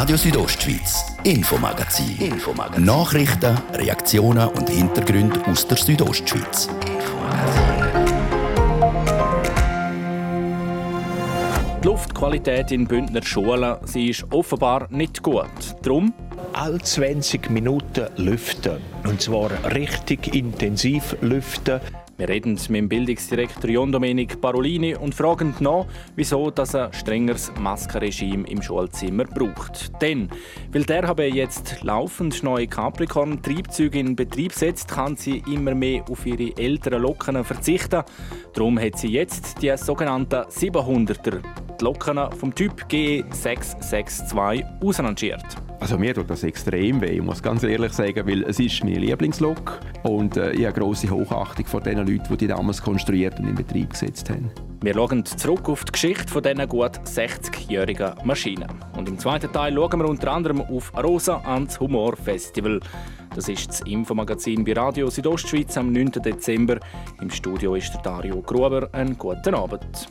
Radio Südostschweiz, Infomagazin. Infomagazin. Nachrichten, Reaktionen und Hintergründe aus der Südostschweiz. Die Luftqualität in Bündner Schulen sie ist offenbar nicht gut. Darum all 20 Minuten lüften. Und zwar richtig intensiv lüften. Wir reden mit dem Bildungsdirektor John Domenic Parolini und fragen nach, wieso das ein strengeres Maskenregime im Schulzimmer braucht. Denn, weil der habe jetzt laufend neue Capricorn-Triebzüge in Betrieb setzt, kann sie immer mehr auf ihre älteren Locken verzichten. Darum hat sie jetzt die sogenannten 700er, die Locken vom Typ G662 ausrangiert. Also mir tut das extrem weh, ich muss ganz ehrlich sagen, weil es ist mein Lieblingslook und äh, ich habe grosse Hochachtung vor den Leuten, die die damals konstruiert und in Betrieb gesetzt haben. Wir schauen zurück auf die Geschichte von diesen gut 60-jährigen Maschinen. Und im zweiten Teil schauen wir unter anderem auf Rosa ans Humor Festival. Das ist das Infomagazin bei Radio Südostschweiz am 9. Dezember. Im Studio ist der Dario Gruber. Einen guten Abend.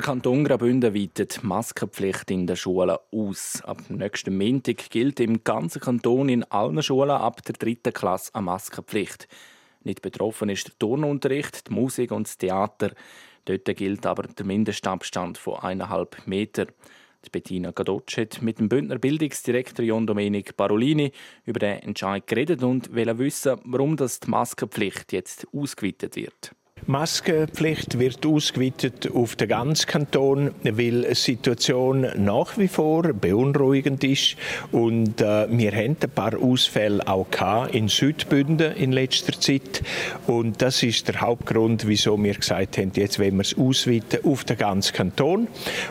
Der Kanton Graubünden weitet die Maskenpflicht in den Schulen aus. Ab nächsten Montag gilt im ganzen Kanton in allen Schulen ab der dritten Klasse eine Maskenpflicht. Nicht betroffen ist der Turnunterricht, die Musik und das Theater. Dort gilt aber der Mindestabstand von eineinhalb Meter. Bettina Gadotsch hat mit dem Bündner Bildungsdirektor John Domenic Parolini über den Entscheid geredet und will wissen, warum das die Maskenpflicht jetzt ausgeweitet wird. Maskenpflicht wird ausgeweitet auf den ganzen Kanton, weil die Situation nach wie vor beunruhigend ist. Und äh, wir haben ein paar Ausfälle auch in Südbünden in letzter Zeit. Und das ist der Hauptgrund, wieso wir gesagt haben, jetzt wollen wir es ausweiten auf den ganzen Kanton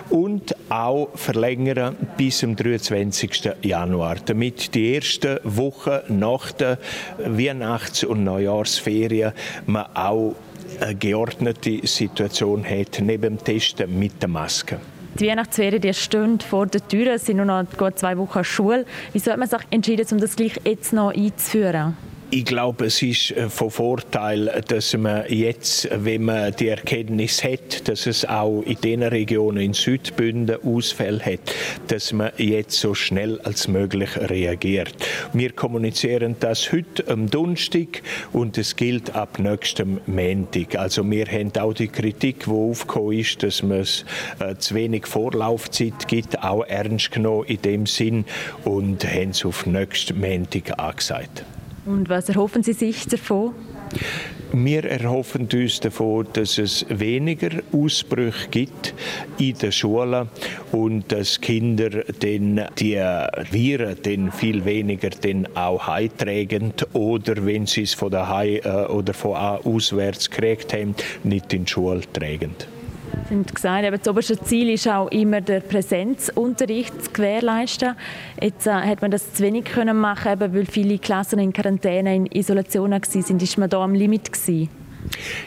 und auch verlängern bis zum 23. Januar, damit die ersten Wochen nach der Weihnachts- und Neujahrsferien man auch eine geordnete Situation hat, neben dem Testen mit der Maske. Die Weihnachtsferien die stehen vor der Tür, es sind nur noch gut zwei Wochen Schule. Wieso hat man sich entschieden, um das gleich jetzt noch einzuführen? Ich glaube, es ist äh, von Vorteil, dass man jetzt, wenn man die Erkenntnis hat, dass es auch in den Regionen in Südbünden Ausfälle hat, dass man jetzt so schnell als möglich reagiert. Wir kommunizieren das heute am Donnerstag und es gilt ab nächstem Montag. Also wir haben auch die Kritik, die aufgekommen ist, dass man es äh, zu wenig Vorlaufzeit gibt, auch ernst genommen in dem Sinn und haben es auf nächsten Montag angesagt. Und was erhoffen Sie sich davon? Wir erhoffen uns davon, dass es weniger Ausbrüche gibt in den Schulen und dass Kinder den, die Viren den viel weniger den auch heimtragen oder wenn sie es von daheim äh, oder von auswärts gekriegt haben, nicht in die Schule tragen. Haben gesagt, das oberste Ziel ist auch immer der Präsenzunterricht zu gewährleisten. Jetzt äh, hat man das zu wenig können machen, weil viele Klassen in Quarantäne, in Isolation waren. Ist man da am Limit gewesen?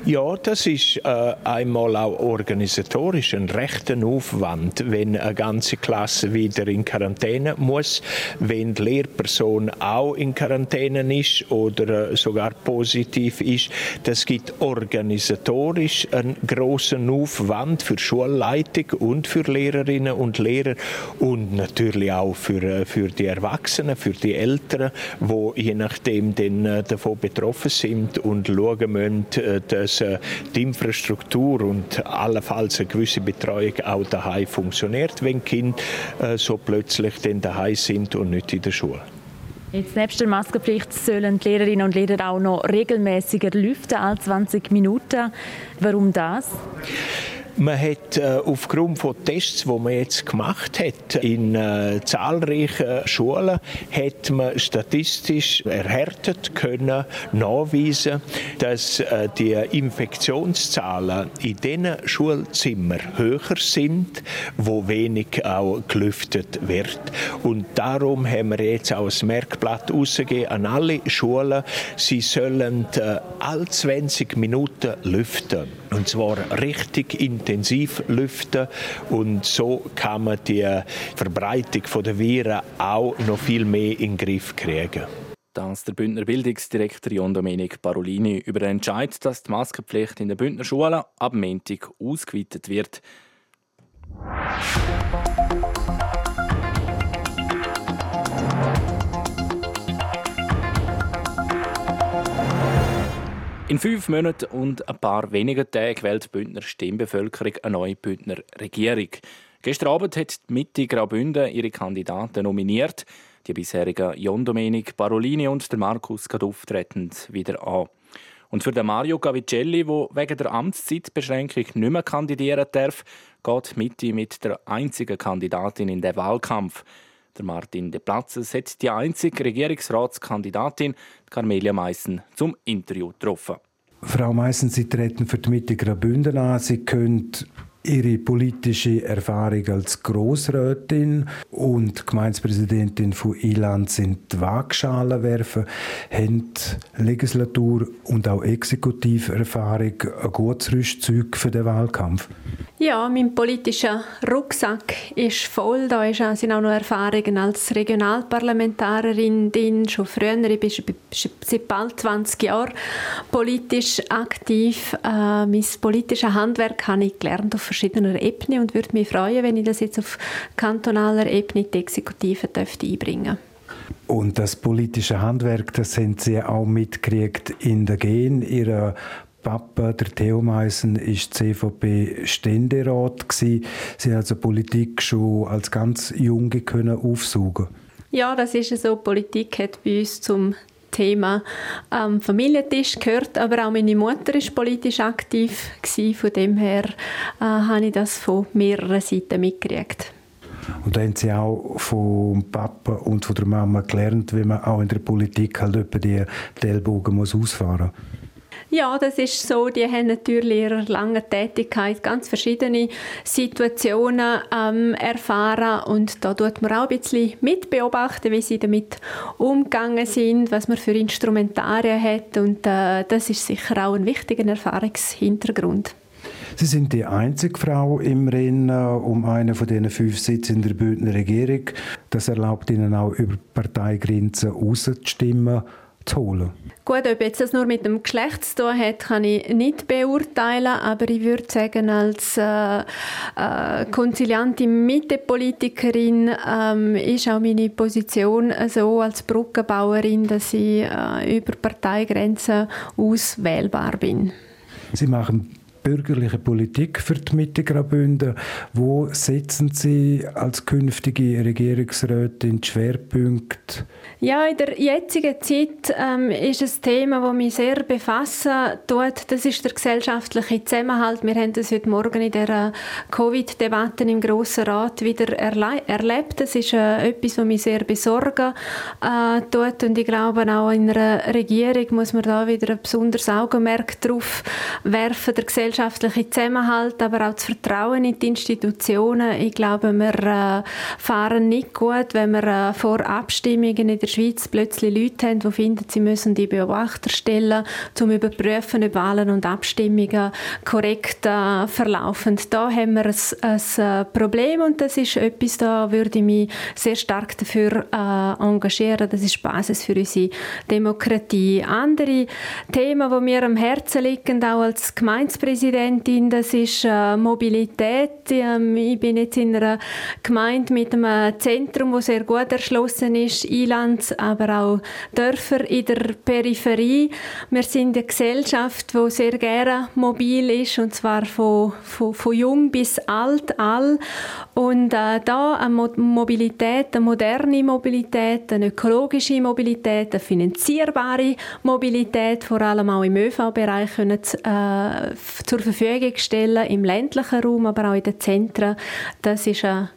Ja, das ist äh, einmal auch organisatorisch ein rechter Aufwand, wenn eine ganze Klasse wieder in Quarantäne muss, wenn die Lehrperson auch in Quarantäne ist oder äh, sogar positiv ist. Das gibt organisatorisch einen großen Aufwand für Schulleitung und für Lehrerinnen und Lehrer und natürlich auch für, äh, für die Erwachsenen, für die Eltern, wo je nachdem denn, äh, davon betroffen sind und schauen müssen, äh, dass äh, die Infrastruktur und allenfalls eine gewisse Betreuung auch daheim funktioniert, wenn Kinder äh, so plötzlich dann daheim sind und nicht in der Schule. Jetzt nebst der Maskenpflicht sollen die Lehrerinnen und Lehrer auch noch regelmäßiger lüften, alle 20 Minuten. Warum das? Man hat äh, aufgrund von Tests, die man jetzt gemacht hat in äh, zahlreichen Schulen, hat man statistisch erhärtet können nachweisen, dass äh, die Infektionszahlen in den Schulzimmern höher sind, wo wenig auch gelüftet wird. Und darum haben wir jetzt auch ein Merkblatt ausgegeben an alle Schulen. Sie sollen äh, alle 20 Minuten lüften. Und zwar richtig intensiv lüften. Und so kann man die Verbreitung der Viren auch noch viel mehr in den Griff kriegen. dass der Bündner Bildungsdirektor John Domenic Parolini über den Entscheid, dass die Maskenpflicht in den Bündner Schulen ab Montag ausgeweitet wird. In fünf Monaten und ein paar weniger Tagen wählt die Bündner Stimmbevölkerung eine neue Bündner Regierung. Gestern Abend hat die Mitte Graubünden ihre Kandidaten nominiert. Die bisherigen John Domenic Parolini und der Markus Kaduff treten wieder an. Und für den Mario Gavicelli, der wegen der Amtszeitbeschränkung nicht mehr kandidieren darf, geht Mitte mit der einzigen Kandidatin in den Wahlkampf. Der Martin De Platzes hat die einzige Regierungsratskandidatin, Carmelia Meissen, zum Interview getroffen. Frau Meissen, Sie treten für die Mitte Graubünden an. Sie können ihre politische Erfahrung als Großrätin und Gemeindepräsidentin von Ilanz in die Waagschale werfen, haben Legislatur- und auch Exekutiverfahrung ein gutes Rüstzeug für den Wahlkampf? Ja, mein politischer Rucksack ist voll. Da sind auch noch Erfahrungen als Regionalparlamentarierin drin. Schon früher, ich bin seit bald 20 Jahren politisch aktiv. Äh, mein politisches Handwerk habe ich gelernt auf verschiedener Ebene und würde mich freuen, wenn ich das jetzt auf kantonaler Ebene die Exekutive dürfte einbringen und das politische Handwerk, das haben Sie auch mitgekriegt in der Gen Ihrer Papa, der Theo Meissen, ist CVP-Ständerat Sie haben also Politik schon als ganz Junge können aufsaugen. Ja, das ist so. Politik hat bei uns zum Thema am Familientisch gehört, aber auch meine Mutter ist politisch aktiv gewesen. Von dem her äh, habe ich das von mehreren Seiten mitgekriegt. Und da haben Sie auch vom Papa und von der Mama gelernt, wie man auch in der Politik halt die Ellbogen muss ausfahren muss. Ja, das ist so. Die haben natürlich ihrer langen Tätigkeit ganz verschiedene Situationen ähm, erfahren und da tut man auch ein bisschen mitbeobachten, wie sie damit umgegangen sind, was man für Instrumentarien hat und äh, das ist sicher auch ein wichtiger Erfahrungshintergrund. Sie sind die einzige Frau im Rennen um einen von diesen fünf Sitzen in der Bündner Regierung. Das erlaubt Ihnen auch über Parteigrenzen rauszustimmen zu holen. Gut, ob jetzt das nur mit dem Geschlecht zu tun hat, kann ich nicht beurteilen, aber ich würde sagen, als äh, äh, konziliante Mittepolitikerin ähm, ist auch meine Position so als Brückenbauerin, dass ich äh, über Parteigrenzen auswählbar bin. Sie machen bürgerliche Politik für die Mitte Graubünden. Wo setzen Sie als künftige Regierungsrätin die Schwerpunkte? Ja, in der jetzigen Zeit ähm, ist ein Thema, das mich sehr befassen tut. Das ist der gesellschaftliche Zusammenhalt. Wir haben das heute Morgen in der Covid-Debatte im Grossen Rat wieder erle erlebt. Das ist äh, etwas, was mich sehr besorgen äh, tut. Und ich glaube, auch in einer Regierung muss man da wieder ein besonderes Augenmerk drauf werfen. Der gesellschaftliche Zusammenhalt, aber auch das Vertrauen in die Institutionen. Ich glaube, wir äh, fahren nicht gut, wenn wir äh, vor Abstimmungen in der Schweiz plötzlich Leute haben, die finden, sie müssen die Beobachter stellen, um überprüfen, ob Wahlen und Abstimmungen korrekt äh, verlaufen. Da haben wir ein, ein, Problem und das ist etwas, da würde ich mich sehr stark dafür engagieren. Das ist Basis für unsere Demokratie. Andere Themen, die mir am Herzen liegen, auch als Gemeindepräsidentin, das ist äh, Mobilität. Ähm, ich bin jetzt in einer Gemeinde mit einem Zentrum, das sehr gut erschlossen ist, Provinz, aber auch Dörfer in der Peripherie. Wir sind eine Gesellschaft, die sehr gerne mobil ist, und zwar von, von, von jung bis alt, all. Und äh, da eine Mobilität, eine moderne Mobilität, eine ökologische Mobilität, eine finanzierbare Mobilität, vor allem auch im ÖV-Bereich können, äh, zur Verfügung stellen, im ländlichen Raum, aber auch in den Zentren. Das ist ein,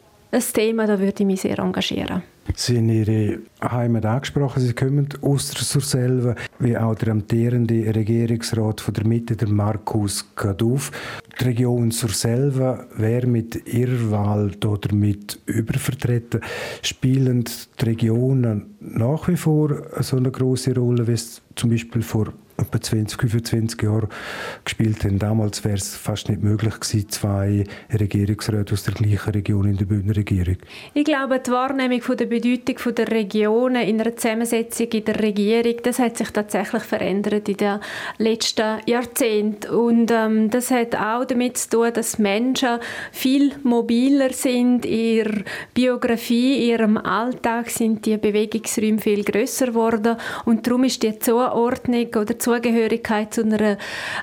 Thema, da würde ich mich sehr engagieren. Sie haben Ihre Heimat angesprochen. Sie kommen aus der Surselva, wie auch der amtierende Regierungsrat von der Mitte, der Markus Kaduff. Die Region Surselva wäre mit ihrer Wahl damit übervertreten. Spielen die Regionen nach wie vor so eine große Rolle, wie es zum Beispiel vor etwa 20, 25 Jahre gespielt haben. Damals wäre es fast nicht möglich gewesen, zwei Regierungsräte aus der gleichen Region in der Bündner Regierung. Ich glaube, die Wahrnehmung von der Bedeutung der Regionen in einer Zusammensetzung in der Regierung, das hat sich tatsächlich verändert in den letzten Jahrzehnten. Und ähm, das hat auch damit zu tun, dass Menschen viel mobiler sind in ihrer Biografie, in ihrem Alltag sind die Bewegungsräume viel größer geworden und darum ist die Zuordnung oder Zugehörigkeit zu einer,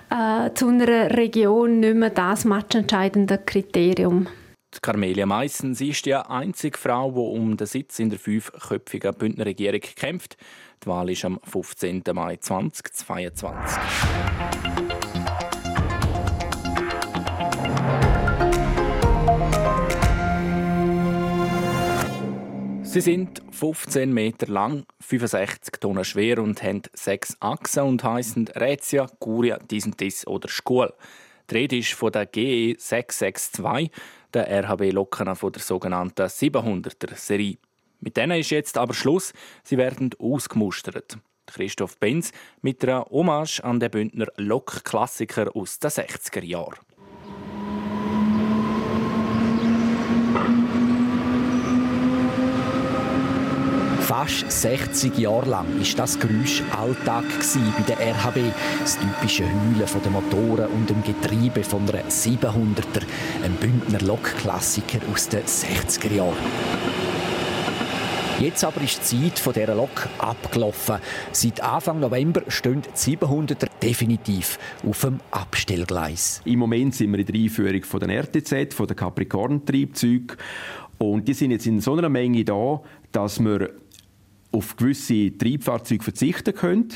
äh, zu einer Region nicht mehr das matchentscheidende Kriterium. Carmelia Meissen, sie ist die einzige Frau, die um den Sitz in der fünfköpfigen Bündner Regierung kämpft. Die Wahl ist am 15. Mai 2022. Sie sind 15 Meter lang, 65 Tonnen schwer und haben sechs Achsen und heißen Rätia, Curia, Disentis oder Schkuhl. Die Rede ist von der GE 662, der RHB-Locken von der sogenannten 700er-Serie. Mit denen ist jetzt aber Schluss. Sie werden ausgemustert. Christoph Benz mit einer Hommage an den Bündner Lokklassiker aus den 60er Jahren. Fast 60 Jahre lang war das Geräusch Alltag bei der RHB. Das typische Heulen der Motoren und dem Getriebe von einer 700er, ein Bündner Lokklassiker aus den 60er Jahren. Jetzt aber ist die Zeit von dieser Lok abgelaufen. Seit Anfang November stehen die 700er definitiv auf dem Abstellgleis. Im Moment sind wir in der Einführung von den RTZ, von den Capricorn-Triebzeugen. Und die sind jetzt in so einer Menge da, dass wir auf gewisse Triebfahrzeuge verzichten können.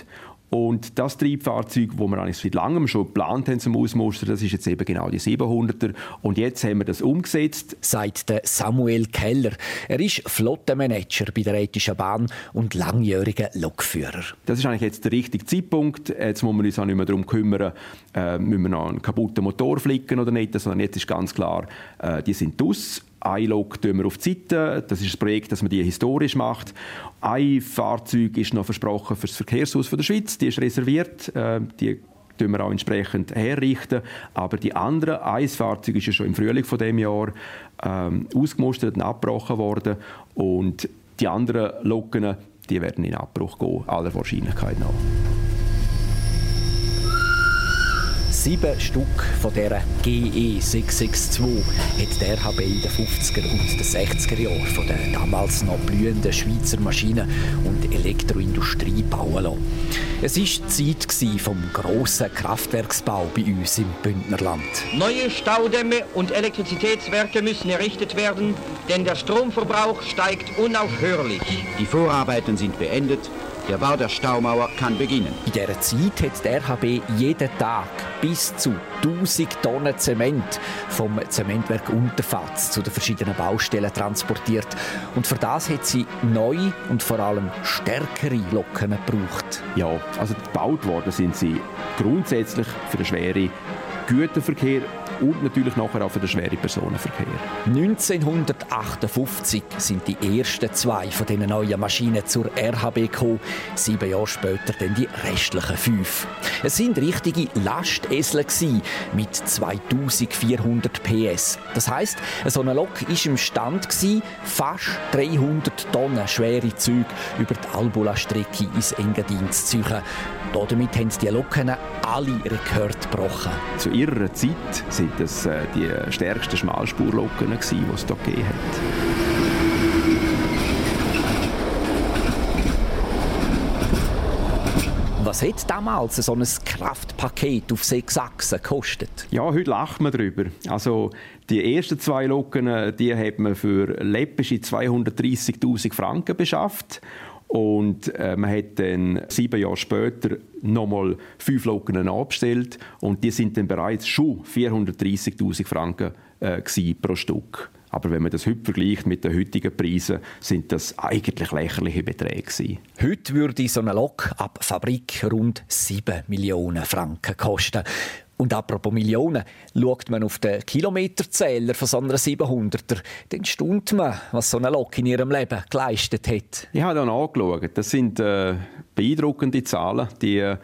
Und das Triebfahrzeug, das wir eigentlich seit langem schon geplant haben zum Ausmustern, das ist jetzt eben genau die 700er. Und jetzt haben wir das umgesetzt. Sagt Samuel Keller. Er ist Flottenmanager bei der Ethischen Bahn und langjähriger Lokführer. Das ist eigentlich jetzt der richtige Zeitpunkt. Jetzt muss man uns auch nicht mehr darum kümmern, äh, müssen wir noch einen kaputten Motor flicken oder nicht, sondern jetzt ist ganz klar, äh, die sind aus iLog tun wir auf die Seite. Das ist ein Projekt, das man die historisch macht. Ein Fahrzeug ist noch versprochen für das Verkehrshaus der Schweiz. Die ist reserviert. Äh, die tun wir auch entsprechend herrichten. Aber die anderen, ein Fahrzeug ist ja schon im Frühling von dem Jahr ähm, ausgemustert und abgebrochen worden. Und die anderen Loken, die werden in Abbruch gehen, aller Wahrscheinlichkeit nach. Sieben Stück von dieser GE 662 hat der RHB in den 50er und den 60er Jahren von den damals noch blühenden Schweizer Maschinen- und Elektroindustrie bauen lassen. Es war die Zeit vom grossen Kraftwerksbau bei uns im Bündnerland. Neue Staudämme und Elektrizitätswerke müssen errichtet werden, denn der Stromverbrauch steigt unaufhörlich. Die Vorarbeiten sind beendet der Bau der Staumauer kann beginnen. In dieser Zeit hat der RHB jeden Tag bis zu 1000 Tonnen Zement vom Zementwerk Unterfatz zu den verschiedenen Baustellen transportiert. Und für das hat sie neue und vor allem stärkere Loken gebraucht. Ja, also gebaut worden sind sie grundsätzlich für den schweren Güterverkehr und natürlich nachher auch für den schweren Personenverkehr. 1958 sind die ersten zwei von diesen neuen Maschinen zur RHB gekommen. Sieben Jahre später dann die restlichen fünf. Es sind richtige Lastesel mit 2400 PS. Das heißt, so eine Lok war im Stand fast 300 Tonnen schwere Züge über die Albula-Strecke ins Engadin zu ziehen. Damit haben die Loken alle Rekorde gebrochen. Zu ihrer Zeit sind das äh, die stärksten Schmalspurloken, die es hier gegeben hat. Was hat damals so ein Kraftpaket auf sechs Achsen gekostet? Ja, heute lacht man darüber. Also die ersten zwei Loken, die hat man für läppische 230.000 Franken beschafft und äh, man hat dann sieben Jahre später nochmal fünf Loken abgestellt und die sind dann bereits schon 430.000 Franken äh, pro Stück. Aber wenn man das heute vergleicht mit den heutigen Preisen, sind das eigentlich lächerliche Beträge gewesen. Heute würde so eine Lok ab Fabrik rund 7 Millionen Franken kosten. Und apropos Millionen, schaut man auf den Kilometerzähler von so einer 700er, dann staunt man, was so eine Lok in ihrem Leben geleistet hat. Ich habe dann angeschaut. Das sind äh, beeindruckende Zahlen. Die äh,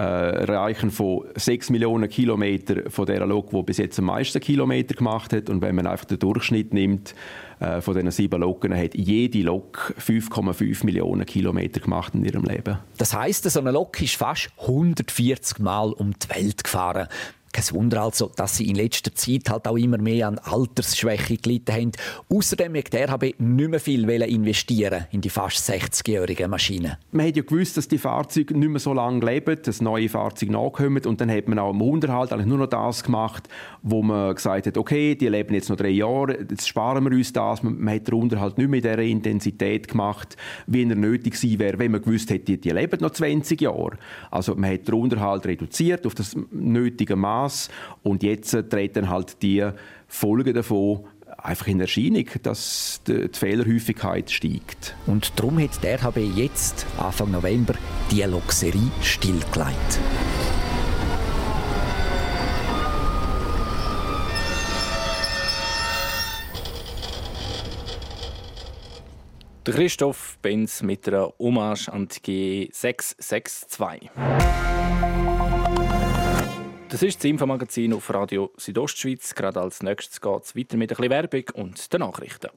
äh, Erreichen von 6 Millionen Kilometern von der Lok, die bis jetzt am meisten Kilometer gemacht hat. Und wenn man einfach den Durchschnitt nimmt, äh, von diesen sieben Loken hat jede Lok 5,5 Millionen Kilometer gemacht in ihrem Leben. Das heißt, so eine Lok ist fast 140 Mal um die Welt gefahren. Kein Wunder also, dass sie in letzter Zeit halt auch immer mehr an Altersschwäche gelitten haben. Außerdem hat der RHB nicht mehr viel investieren in die fast 60-jährigen Maschinen. Man hat ja gewusst, dass die Fahrzeuge nicht mehr so lange leben, dass neue Fahrzeuge nachkommen und dann hat man auch im Unterhalt eigentlich nur noch das gemacht, wo man gesagt hat, okay, die leben jetzt noch drei Jahre, jetzt sparen wir uns das. Man, hat den Unterhalt nicht mehr in dieser Intensität gemacht, wie er nötig gewesen wäre, wenn man gewusst hätte, die leben noch 20 Jahre. Also man hat den Unterhalt reduziert auf das nötige Maß Maß. Und jetzt treten halt die Folgen davon einfach in Erscheinung, dass die Fehlerhäufigkeit steigt. Und darum hat der RHB jetzt, Anfang November, die Lokserie stillgelegt. Christoph Benz mit einer Hommage an die G662. Das ist das Infomagazin auf Radio Südostschweiz. Gerade als nächstes geht es weiter mit ein bisschen Werbung und den Nachrichten.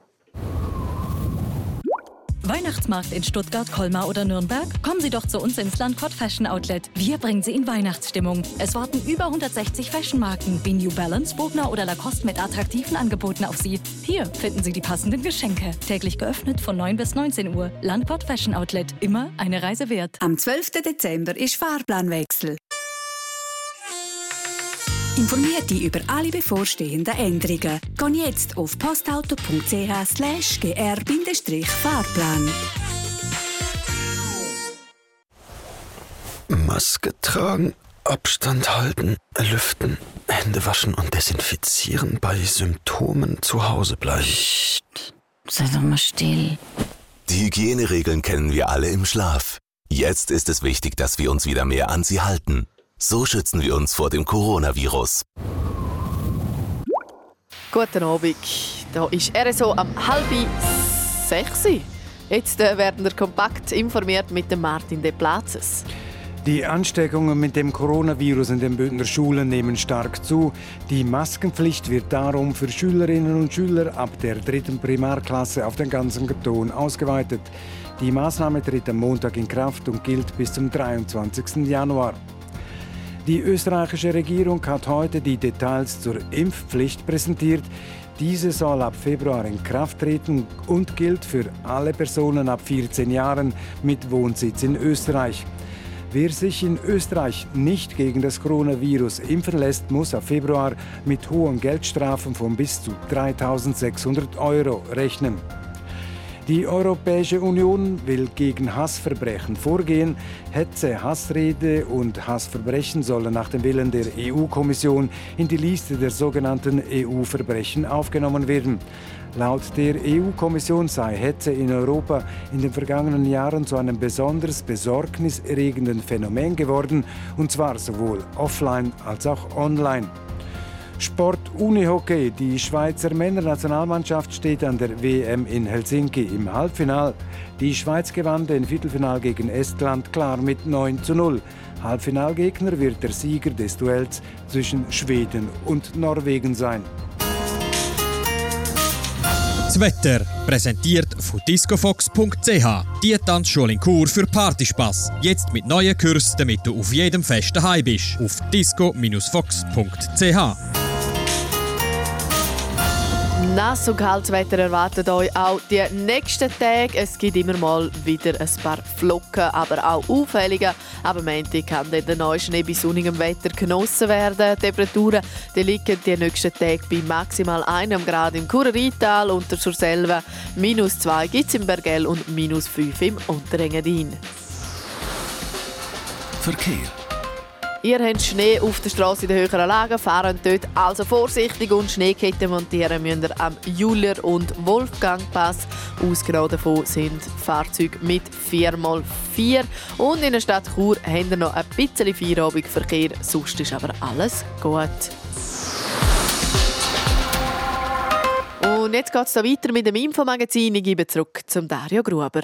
Weihnachtsmarkt in Stuttgart, Colmar oder Nürnberg? Kommen Sie doch zu uns ins Landcott Fashion Outlet. Wir bringen Sie in Weihnachtsstimmung. Es warten über 160 Fashionmarken wie New Balance, Bogner oder Lacoste mit attraktiven Angeboten auf Sie. Hier finden Sie die passenden Geschenke. Täglich geöffnet von 9 bis 19 Uhr. Landcott Fashion Outlet. Immer eine Reise wert. Am 12. Dezember ist Fahrplanwechsel. Informiert dich über alle bevorstehenden Änderungen. Geh jetzt auf postauto.ch gr-fahrplan. Maske tragen, Abstand halten, lüften, Hände waschen und desinfizieren, bei Symptomen zu Hause bleiben. Psst, sei doch mal still. Die Hygieneregeln kennen wir alle im Schlaf. Jetzt ist es wichtig, dass wir uns wieder mehr an sie halten. So schützen wir uns vor dem Coronavirus. Guten Abend. Da ist RSO am halb sechs. Jetzt äh, werden wir kompakt informiert mit dem Martin de Platzes. Die Ansteckungen mit dem Coronavirus in den Bündner Schulen nehmen stark zu. Die Maskenpflicht wird darum für Schülerinnen und Schüler ab der dritten Primarklasse auf den ganzen Kanton ausgeweitet. Die Maßnahme tritt am Montag in Kraft und gilt bis zum 23. Januar. Die österreichische Regierung hat heute die Details zur Impfpflicht präsentiert. Diese soll ab Februar in Kraft treten und gilt für alle Personen ab 14 Jahren mit Wohnsitz in Österreich. Wer sich in Österreich nicht gegen das Coronavirus impfen lässt, muss ab Februar mit hohen Geldstrafen von bis zu 3600 Euro rechnen. Die Europäische Union will gegen Hassverbrechen vorgehen. Hetze, Hassrede und Hassverbrechen sollen nach dem Willen der EU-Kommission in die Liste der sogenannten EU-Verbrechen aufgenommen werden. Laut der EU-Kommission sei Hetze in Europa in den vergangenen Jahren zu einem besonders besorgniserregenden Phänomen geworden, und zwar sowohl offline als auch online. Sport Unihockey. Die Schweizer Männernationalmannschaft steht an der WM in Helsinki im Halbfinal. Die Schweiz gewann den Viertelfinal gegen Estland klar mit 9 zu 0. Halbfinalgegner wird der Sieger des Duells zwischen Schweden und Norwegen sein. Das Wetter präsentiert von discofox.ch. Die Tanzschule in Kur für Partyspaß. Jetzt mit neuen Kursen, damit du auf jedem Fest daheim bist. Auf disco-fox.ch. Nass und kaltes Wetter erwartet euch auch die nächsten Tage. Es gibt immer mal wieder ein paar Flocken, aber auch auffällige. Aber Montag kann dann der neue Schnee bei sonnigem Wetter genossen werden. Die Temperaturen die liegen die nächsten Tage bei maximal 1 Grad im Kurerital und der Surselva. Minus 2 gibt es im Bergell und minus 5 im Unterengadin. Verkehr. Ihr habt Schnee auf der Straße in den höheren Lagen, fahren dort also vorsichtig und Schneeketten montieren müsst ihr am Julier- und Wolfgangpass. Ausgenommen davon sind Fahrzeuge mit 4x4. Und in der Stadt Chur haben wir noch ein bisschen Feierabendverkehr, sonst ist aber alles gut. Und jetzt geht es weiter mit dem Infomagazin. Ich gebe zurück zum Dario Gruber.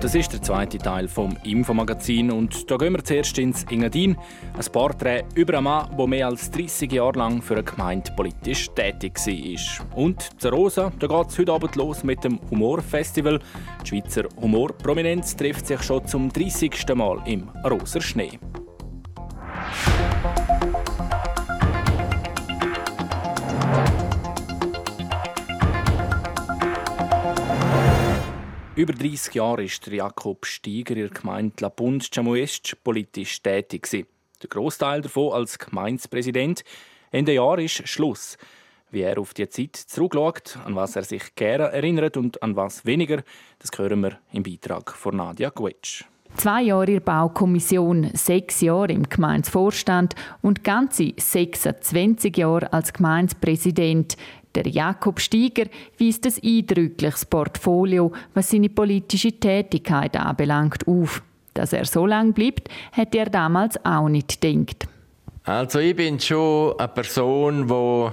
Das ist der zweite Teil vom Infomagazin und da gehen wir zuerst ins Engadin. Ein Porträt über einen Mann, der mehr als 30 Jahre lang für eine Gemeinde politisch tätig war. Und zur Rosa, da geht es heute Abend los mit dem Humorfestival. Die Schweizer Humorprominenz trifft sich schon zum 30. Mal im Roser Schnee. Über 30 Jahre ist Jakob Steiger in der Gemeinde La Punt Chamoest politisch tätig. Der Großteil davon als Gemeindepräsident. Ende Jahr ist Schluss. Wie er auf die Zeit zurückschaut, an was er sich gerne erinnert und an was weniger, das hören wir im Beitrag von Nadia Guetsch. Zwei Jahre in der Baukommission, sechs Jahre im Gemeindevorstand und ganze 26 Jahre als Gemeindepräsident. Der Jakob Steiger weist ein eindrückliches Portfolio, was seine politische Tätigkeit anbelangt, auf. Dass er so lange bleibt, hätte er damals auch nicht gedacht. Also ich bin schon eine Person, die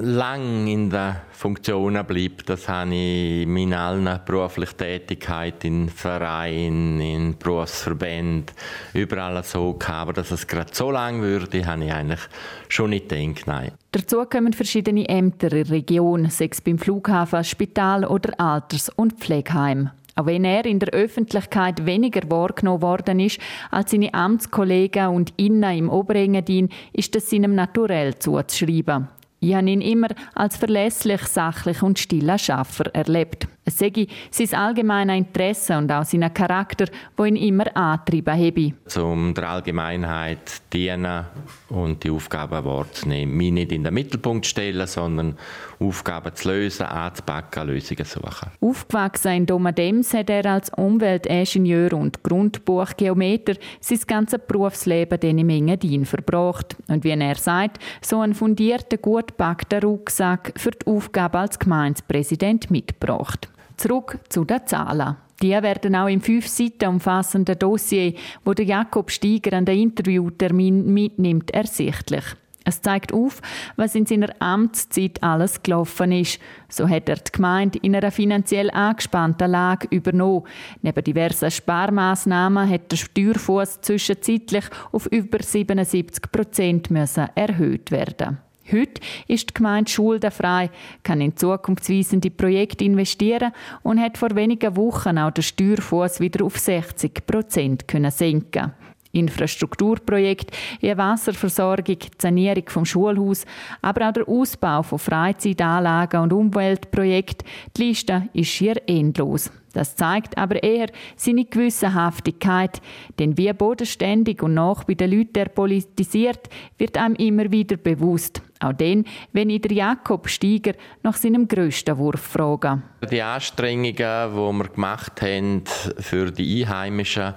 lang in der Funktion bleibt. Das habe ich in allen beruflichen Tätigkeiten, in Vereinen, in Berufsverbänden, überall so gehabt. Aber dass es gerade so lang würde, habe ich eigentlich schon nicht gedacht, nein. Dazu kommen verschiedene Ämter in der Region, sechs beim Flughafen, Spital oder Alters- und Pflegeheim. Auch wenn er in der Öffentlichkeit weniger wahrgenommen worden ist als seine Amtskollegen und Innen im Oberengadin, ist das seinem Naturell zuzuschreiben. Ich habe ihn immer als verlässlich, sachlich und stiller Schaffer erlebt. Es sei sein allgemeines Interesse und auch sein Charakter, wo ihn immer antrieben habe. Um der Allgemeinheit dienen und die Aufgaben wahrzunehmen. Mich nicht in den Mittelpunkt stellen, sondern Aufgaben zu lösen, anzupacken, Lösungen suchen. Aufgewachsen in Domadems hat er als Umweltingenieur und Grundbuchgeometer sein ganzes Berufsleben in Engadin verbracht. Und wie er sagt, so einen fundierten, gut gepackten Rucksack für die Aufgabe als Gemeindepräsident mitgebracht. Zurück zu den Zahlen. Die werden auch im fünf Seiten umfassenden Dossier, wo der Jakob Steiger an den Interviewtermin mitnimmt, ersichtlich. Es zeigt auf, was in seiner Amtszeit alles gelaufen ist. So hat er die Gemeinde in einer finanziell angespannten Lage übernommen. Neben diversen Sparmaßnahmen hat der Steuerfuß zwischenzeitlich auf über 77 Prozent erhöht werden. Heute ist die Gemeinde schuldenfrei, kann in zukunftsweisende Projekte investieren und hat vor wenigen Wochen auch den Steuerfuß wieder auf 60 Prozent senken Infrastrukturprojekt, wie Wasserversorgung, die Sanierung vom Schulhaus, aber auch der Ausbau von Freizeitanlagen und Umweltprojekten. Die Liste ist schier endlos. Das zeigt aber eher seine Gewissenhaftigkeit, denn wie bodenständig und nach bei den Leuten er politisiert, wird einem immer wieder bewusst. Auch dann, wenn ich Jakob Steiger nach seinem grössten Wurf frage. Die Anstrengungen, die wir gemacht haben für die Einheimischen,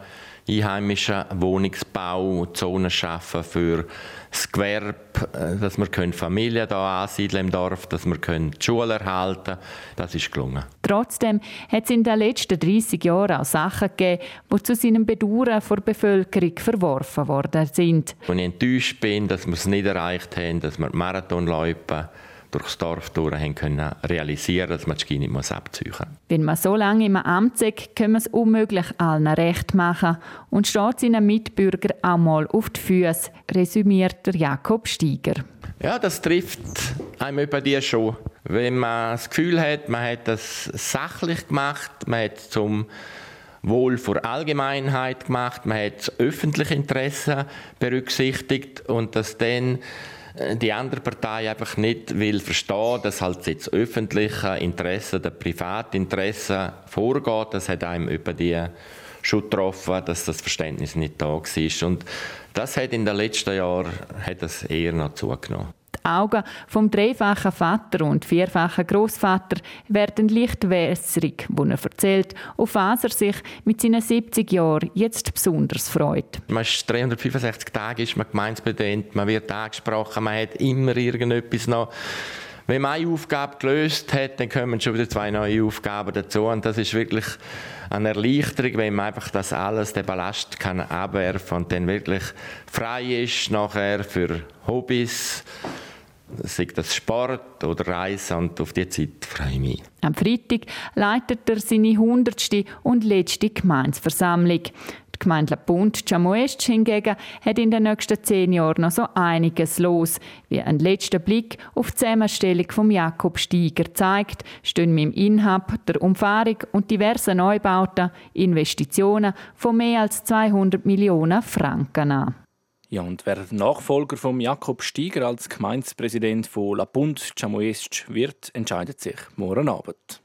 einheimischen Wohnungsbauzonen schaffen für das Gewerbe, äh, dass wir Familien hier ansiedeln im Dorf, dass wir die Schule erhalten können. Das ist gelungen. Trotzdem hat es in den letzten 30 Jahren auch Sachen gegeben, die zu seinem Bedauern vor der Bevölkerung verworfen worden sind. Und ich enttäuscht bin, dass wir es nicht erreicht haben, dass wir Marathonläufe durchs Dorf durch haben können realisieren, dass man die Ski nicht muss abziehen muss. Wenn man so lange im Amt ist, kann man es unmöglich allen recht machen und steht seinen Mitbürgern auch mal auf die Füße, resümiert der Jakob Steiger. Ja, das trifft einem über die schon. Wenn man das Gefühl hat, man hat das sachlich gemacht, man hat zum Wohl vor Allgemeinheit gemacht, man hat das öffentliche Interesse berücksichtigt und dass dann die andere Partei einfach nicht will verstehen, dass halt jetzt öffentliche Interessen, der Privatinteressen vorgeht. Das hat einem über die schon getroffen, dass das Verständnis nicht da war. Und das hat in den letzten Jahren hat das eher noch zugenommen. Die Augen vom dreifachen Vater und vierfachen Großvater werden leicht wässrig, wo er erzählt, auf was er sich mit seinen 70 Jahren jetzt besonders freut. Man ist 365 Tage ist man Gemeindepräsident, man wird angesprochen, man hat immer irgendetwas noch wenn man eine Aufgabe gelöst hat, dann kommen schon wieder zwei neue Aufgaben dazu. Und das ist wirklich eine Erleichterung, wenn man einfach das alles, den Ballast kann abwerfen und dann wirklich frei ist nachher für Hobbys, sei das Sport oder Reisen und auf die Zeit freue ich mich. Am Freitag leitet er seine hundertste und letzte Gemeinsversammlung. Die Gemeinde Bund Chamoest hingegen hat in den nächsten zehn Jahren noch so einiges los. Wie ein letzter Blick auf die Zusammenstellung von Jakob Steiger zeigt, stehen mit dem Inhab, der Umfahrung und diversen Neubauten Investitionen von mehr als 200 Millionen Franken an. Ja, und wer Nachfolger von Jakob Steiger als Gemeindepräsident von La Bund Chamoest wird, entscheidet sich morgen Abend.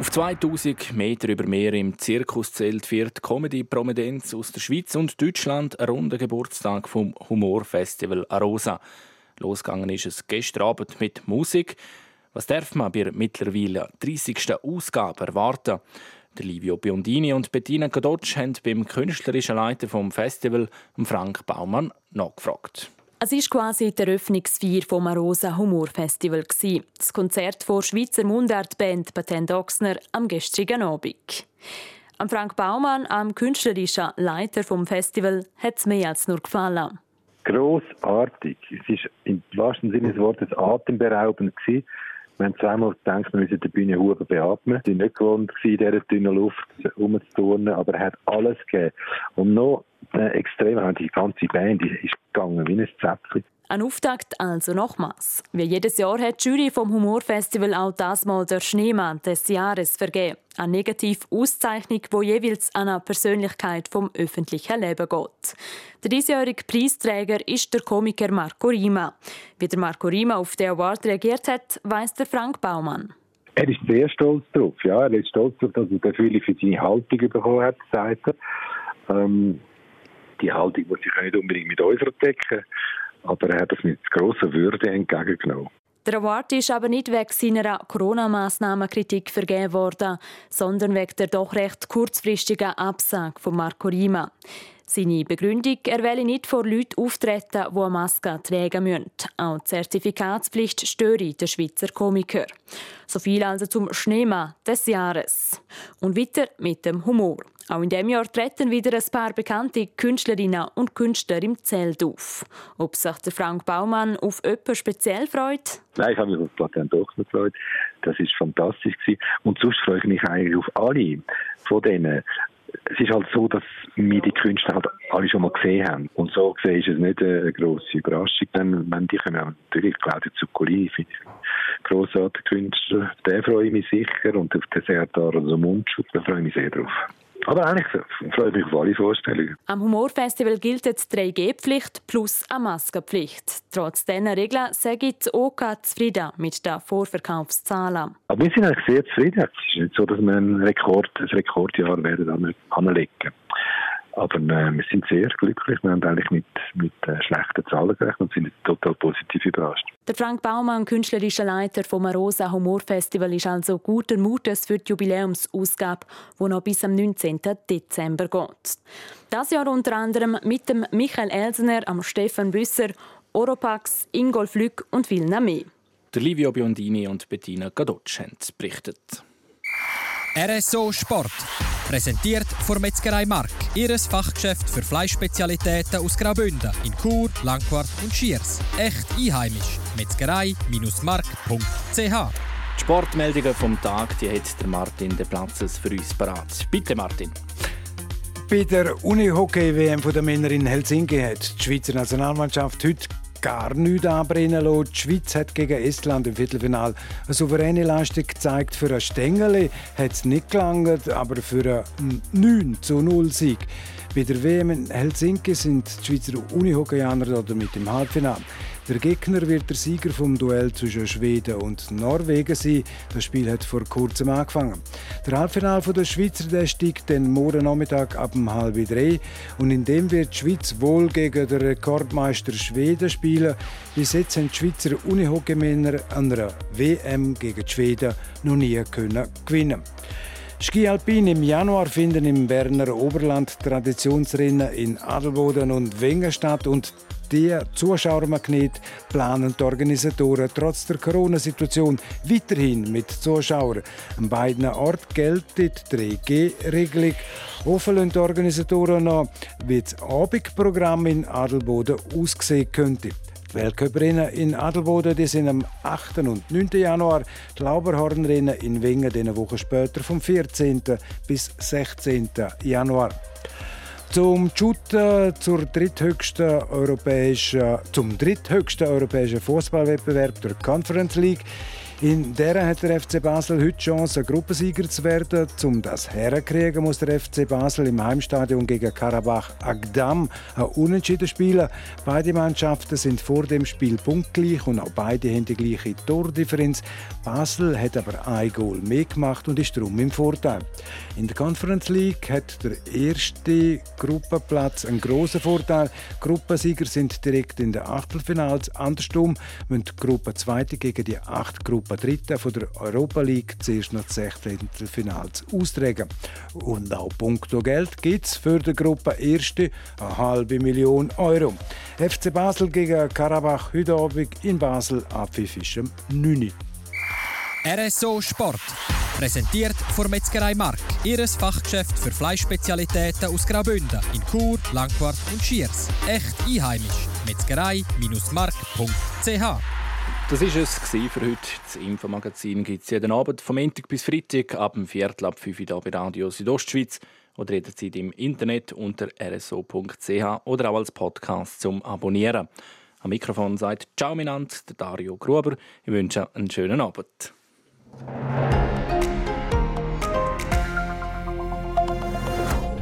Auf 2000 Meter über Meer im Zirkuszelt feiert Comedy-Prominenz aus der Schweiz und Deutschland einen runden Geburtstag vom Humorfestival Arosa. Losgegangen ist es gestern Abend mit Musik. Was darf man bei der mittlerweile 30. Ausgabe erwarten? Der Livio Biondini und Bettina Gadotsch haben beim künstlerischen Leiter vom Festival, Frank Baumann, nachgefragt. Es war quasi die Eröffnungsfeier vom Arosa Humor Festival. Das Konzert vor Schweizer Mundartband Patent Ochsner am gestrigen Abend. Am Frank Baumann, am künstlerischen Leiter vom Festival, hat es mehr als nur gefallen. Grossartig. Es war im wahrsten Sinne des Wortes atemberaubend. Wir haben zweimal gedacht, wir müssen die Bühne Huber beatmen. Sie waren nicht gewohnt, in dieser dünnen Luft rumzuturnen, aber er hat alles gegeben. Und noch äh, extrem, die ganze Band ist gegangen wie ein Zäpfchen. Ein Auftakt also nochmals. Wie jedes Jahr hat die Jury vom Humorfestival auch das Mal der Schneemann des Jahres vergeben. Eine negative Auszeichnung, wo jeweils an eine Persönlichkeit vom öffentlichen Leben geht. Der diesjährige Preisträger ist der Komiker Marco Rima. Wie der Marco Rima auf den Award reagiert hat, weiss der Frank Baumann. Er ist sehr stolz darauf. Ja, er ist stolz darauf, dass er dafür für seine Haltung bekommen hat, sagt er. Ähm, die Haltung muss ich nicht unbedingt mit uns decken, aber er hat das mit grosser Würde entgegengenommen. Der Award ist aber nicht wegen seiner Corona-Massnahmenkritik vergeben worden, sondern wegen der doch recht kurzfristigen Absage von Marco Rima. Seine Begründung, er will nicht vor Leuten auftreten, die eine Maske tragen müssen. Auch die Zertifikatspflicht störe den Schweizer Komiker. So viel also zum Schneemann des Jahres. Und weiter mit dem Humor. Auch in diesem Jahr treten wieder ein paar bekannte Künstlerinnen und Künstler im Zelt auf. Ob sich der Frank Baumann auf jemanden speziell freut? Nein, ich habe mich auf Patent auch gefreut. Das war fantastisch. Und sonst freue ich mich eigentlich auf alle von denen es ist halt so, dass wir die Künstler halt alle schon mal gesehen haben. Und so gesehen ist es nicht eine grosse Überraschung. Dann, wenn die kommen, natürlich Claudio Zuccoli, finde ich grossartige Künstler. Den freue ich mich sicher. Und auf den Sertar also Mundschutz, da freue ich mich sehr drauf. Aber eigentlich freue ich mich auf alle Vorstellungen. Am Humorfestival gilt die 3G-Pflicht plus eine Maskenpflicht. Trotz dieser Regeln sage ich OK zufrieden mit den Vorverkaufszahlen. Aber wir sind eigentlich sehr zufrieden. Es ist nicht so, dass wir ein, Rekord, ein Rekordjahr werden anlegen aber äh, wir sind sehr glücklich. Wir haben eigentlich mit, mit äh, schlechten Zahlen gerechnet und sind total positiv überrascht. Der Frank Baumann, künstlerischer Leiter vom Rosa Humorfestival, ist also guter Mutes für die Jubiläumsausgabe, die noch bis am 19. Dezember geht. Das Jahr unter anderem mit dem Michael Elsener, am Stefan Büsser, Oropax, Ingolf Lück und vielen mehr. Der Livio Biondini und Bettina Gadotsch haben berichtet. RSO Sport. Präsentiert von Metzgerei Mark. Ihres Fachgeschäft für Fleischspezialitäten aus Graubünden in Chur, Langquart und Schiers. Echt einheimisch. Metzgerei-mark.ch Die Sportmeldungen vom Tag die hat der Martin de Platzes für uns parat. Bitte Martin. Bei der Unihockey-WM der Männer in Helsinki hat die Schweizer Nationalmannschaft heute gar nichts anbrennen lassen. Die Schweiz hat gegen Estland im Viertelfinal eine souveräne Leistung gezeigt. Für ein Stängeli hat es nicht gelangt, aber für einen 9 zu 0 Sieg. Bei der WM in Helsinki sind die Schweizer Unihockeyaner damit im Halbfinale. Der Gegner wird der Sieger vom Duell zwischen Schweden und Norwegen sein. Das Spiel hat vor kurzem angefangen. Der Halbfinale der Schweizer der steigt dann morgen Nachmittag ab um halb drei und in dem wird die Schweiz wohl gegen den Rekordmeister Schweden spielen. Bis jetzt haben die Schweizer Unihockeymänner an einer WM gegen die Schweden noch nie können gewinnen. Ski Alpin im Januar finden im Berner Oberland Traditionsrennen in Adelboden und Wengen statt und die Zuschauermagnet planen die Organisatoren trotz der Corona-Situation weiterhin mit Zuschauern. An beiden Orten gilt die 3G-Regelung. Offen die Organisatoren noch, wie das Abendprogramm in Adelboden aussehen könnte. Die Weltcuprennen in Adelboden die sind am 8. und 9. Januar, die Lauberhornrennen in Wengen eine Woche später vom 14. bis 16. Januar. Zum Shooten zur dritthöchsten europäischen, zum dritthöchsten europäischen Fußballwettbewerb der Conference League in der hat der FC Basel heute Chance, Gruppensieger zu werden. Um das herzukriegen, muss der FC Basel im Heimstadion gegen Karabach Agdam ein Unentschieden spielen. Beide Mannschaften sind vor dem Spiel punktgleich und auch beide haben die gleiche Tordifferenz. Basel hat aber ein Goal mehr gemacht und ist darum im Vorteil. In der Conference League hat der erste Gruppenplatz einen grossen Vorteil. Gruppensieger sind direkt in den Achtelfinals. Andersrum müssen die Gruppe Zweite gegen die acht Gruppen Gruppe Dritte von der Europa League zuerst noch das 16. Finals austragen. Und auch punkto Geld gibt es für die Gruppe Erste eine halbe Million Euro. FC Basel gegen Karabach heute Abend in Basel ab 5 am 9. RSO Sport. Präsentiert von Metzgerei Mark. Ihres Fachgeschäft für Fleischspezialitäten aus Graubünden in Chur, Langquart und Schiers. Echt einheimisch. Metzgerei-mark.ch das war es für heute. Das Infomagazin gibt es jeden Abend vom Montag bis Freitag ab dem Viertel ab 5 Uhr bei Radio Südostschweiz oder jederzeit im Internet unter rso.ch oder auch als Podcast zum Abonnieren. Am Mikrofon sagt Ciao Minant, der Dario Gruber. Ich wünsche einen schönen Abend.